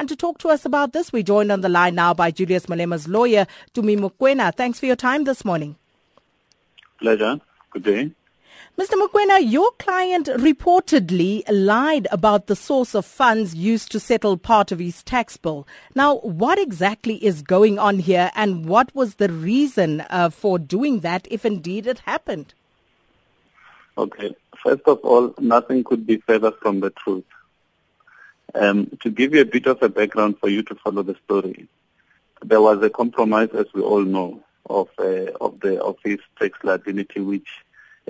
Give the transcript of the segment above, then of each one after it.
And to talk to us about this, we're joined on the line now by Julius Malema's lawyer, Tumi Mokoena. Thanks for your time this morning. Pleasure. Good day. Mr. Mokoena, your client reportedly lied about the source of funds used to settle part of his tax bill. Now, what exactly is going on here and what was the reason uh, for doing that if indeed it happened? Okay. First of all, nothing could be further from the truth. Um, to give you a bit of a background for you to follow the story, there was a compromise, as we all know, of uh, of the office tax liability, which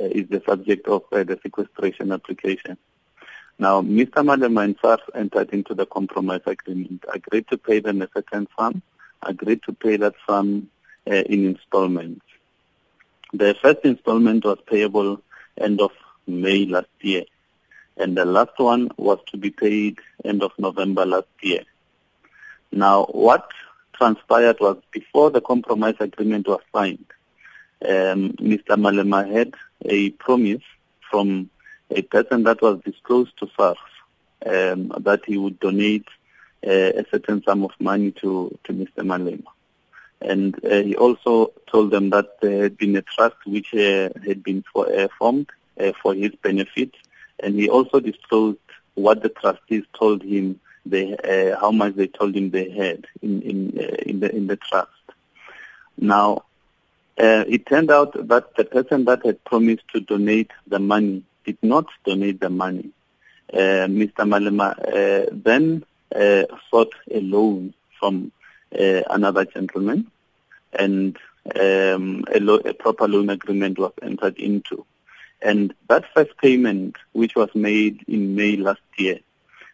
uh, is the subject of uh, the sequestration application. Now, Mr. Malema and entered into the compromise agreement, agreed to pay them a certain sum, agreed to pay that sum uh, in installments. The first installment was payable end of May last year, and the last one was to be paid end of November last year. Now, what transpired was before the compromise agreement was signed, um, Mr. Malema had a promise from a person that was disclosed to SARS um, that he would donate uh, a certain sum of money to, to Mr. Malema. And uh, he also told them that there had been a trust which uh, had been for, uh, formed uh, for his benefit. And he also disclosed what the trustees told him, they, uh, how much they told him they had in, in, in, the, in the trust. Now, uh, it turned out that the person that had promised to donate the money did not donate the money. Uh, Mr. Malema uh, then uh, sought a loan from uh, another gentleman, and um, a, lo- a, proper loan agreement was entered into. And that first payment, which was made in May last year,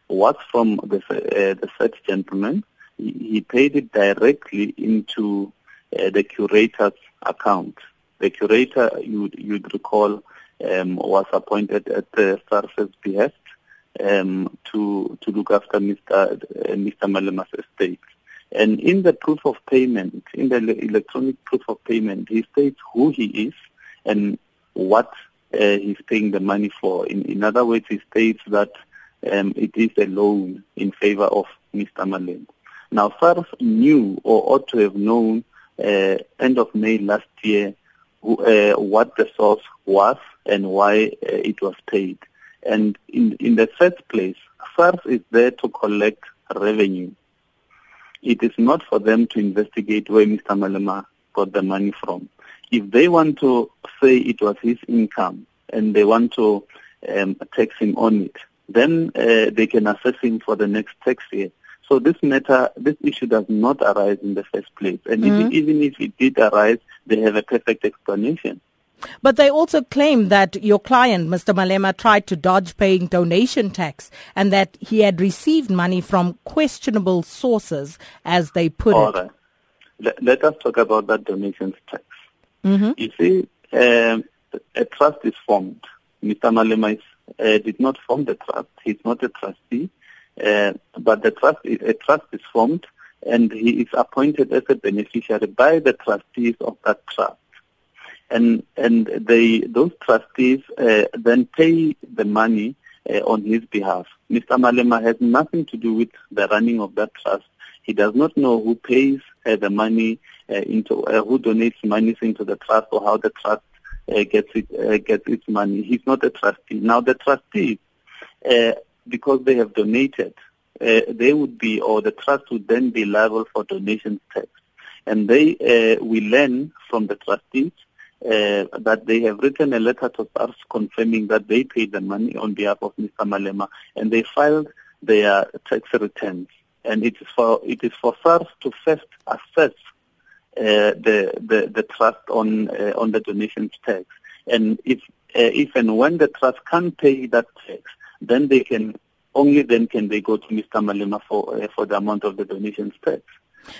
was from the, uh, the first gentleman. He, paid it directly into the curator's account. The curator, you you'd recall, um, was appointed at the SARS's behest um, to to look after Mr. Uh, Mr. Malema's estate. And in the proof of payment, in the electronic proof of payment, he states who he is and what uh, he's paying the money for. In, in other words, he states that um, it is a loan in favor of Mr. Malema. Now, SARS knew or ought to have known uh, end of May last year uh, what the source was and why uh, it was paid. And in, in the first place, SARS is there to collect revenue. It is not for them to investigate where Mr. Malema got the money from. If they want to say it was his income and they want to um, tax him on it, then uh, they can assess him for the next tax year. So this matter, this issue does not arise in the first place. And mm-hmm. if, even if it did arise, they have a perfect explanation. But they also claim that your client, Mr. Malema, tried to dodge paying donation tax and that he had received money from questionable sources, as they put All it. Right. Let, let us talk about that donation tax. Mm-hmm. You see, um, a trust is formed. Mr. Malema is, uh, did not form the trust. He's not a trustee. Uh, but the trust, a trust is formed and he is appointed as a beneficiary by the trustees of that trust. And, and they, those trustees uh, then pay the money uh, on his behalf. Mr. Malema has nothing to do with the running of that trust. He does not know who pays uh, the money into, uh, who donates money into the trust or how the trust gets it, gets its money. He's not a trustee. Now the trustees because they have donated, uh, they would be, or the trust would then be liable for donation tax. And they, uh, we learn from the trustees uh, that they have written a letter to SARS confirming that they paid the money on behalf of Mr. Malema, and they filed their tax returns. And it is for it is for SARS to first assess uh, the, the the trust on uh, on the donations tax, and if uh, if and when the trust can't pay that tax, then they can only then can they go to Mr. Malema for uh, for the amount of the donations tax.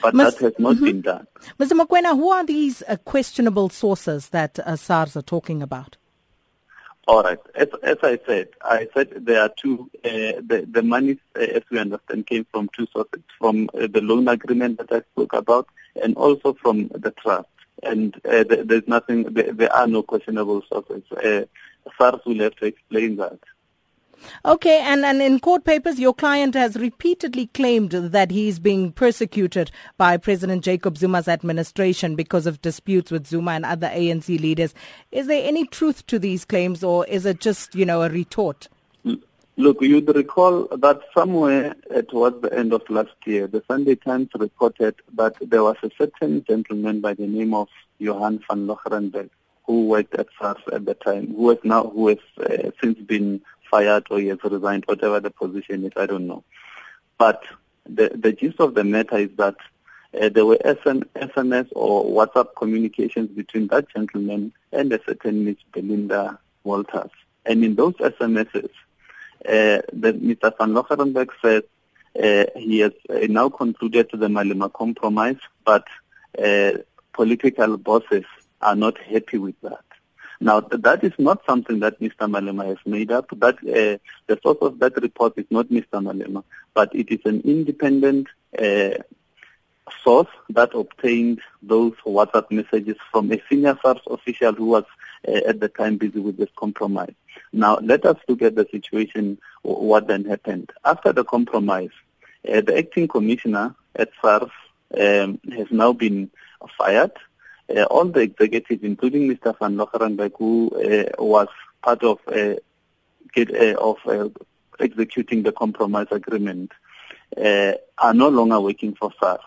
But Ms. that has not mm-hmm. been done. Mr. Mokoena, who are these uh, questionable sources that uh, SARS are talking about? All right. As, as I said, I said there are two. Uh, the the money, uh, as we understand, came from two sources: from uh, the loan agreement that I spoke about, and also from the trust. And uh, there's nothing. There, are no questionable sources. SARS will have to explain that. Okay, and, and in court papers, your client has repeatedly claimed that he's being persecuted by President Jacob Zuma's administration because of disputes with Zuma and other ANC leaders. Is there any truth to these claims, or is it just, you know, a retort? Look, you'd recall that somewhere towards the end of last year, the Sunday Times reported that there was a certain gentleman by the name of Johan van Loggerenberg who worked at SARS at the time, who has now, who has uh, since been fired or he has resigned, whatever the position is, I don't know. But the, the gist of the matter is that uh, there were SM, SMS or WhatsApp communications between that gentleman and a certain Miss Belinda Walters. And in those SMSs, Mr. Van Loggerenberg said uh, he has uh, now concluded the Malema compromise, but political bosses are not happy with that. Now, that is not something that Mr. Malema has made up. That uh, the source of that report is not Mr. Malema, but it is an independent uh, source that obtained those WhatsApp messages from a senior SARS official who was uh, at the time busy with this compromise. Now, let us look at the situation, what then happened. After the compromise, uh, the acting commissioner at SARS um, has now been fired uh, all the executives, including Mr. Van Loggerenberg, who uh, was part of uh, get, uh, of uh, executing the compromise agreement, uh, are no longer working for SARS.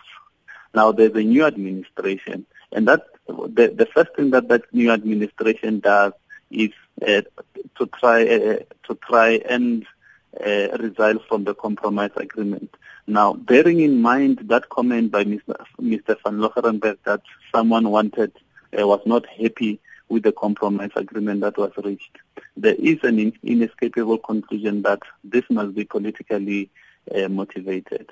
Now there's a new administration, and that the, the first thing that that new administration does is to try to try and uh, from the compromise agreement. Now, bearing in mind that comment by Mr. Mr. Van Loggerenberg that someone wanted, uh, was not happy with the compromise agreement that was reached, there is an inescapable conclusion that this must be politically uh, motivated.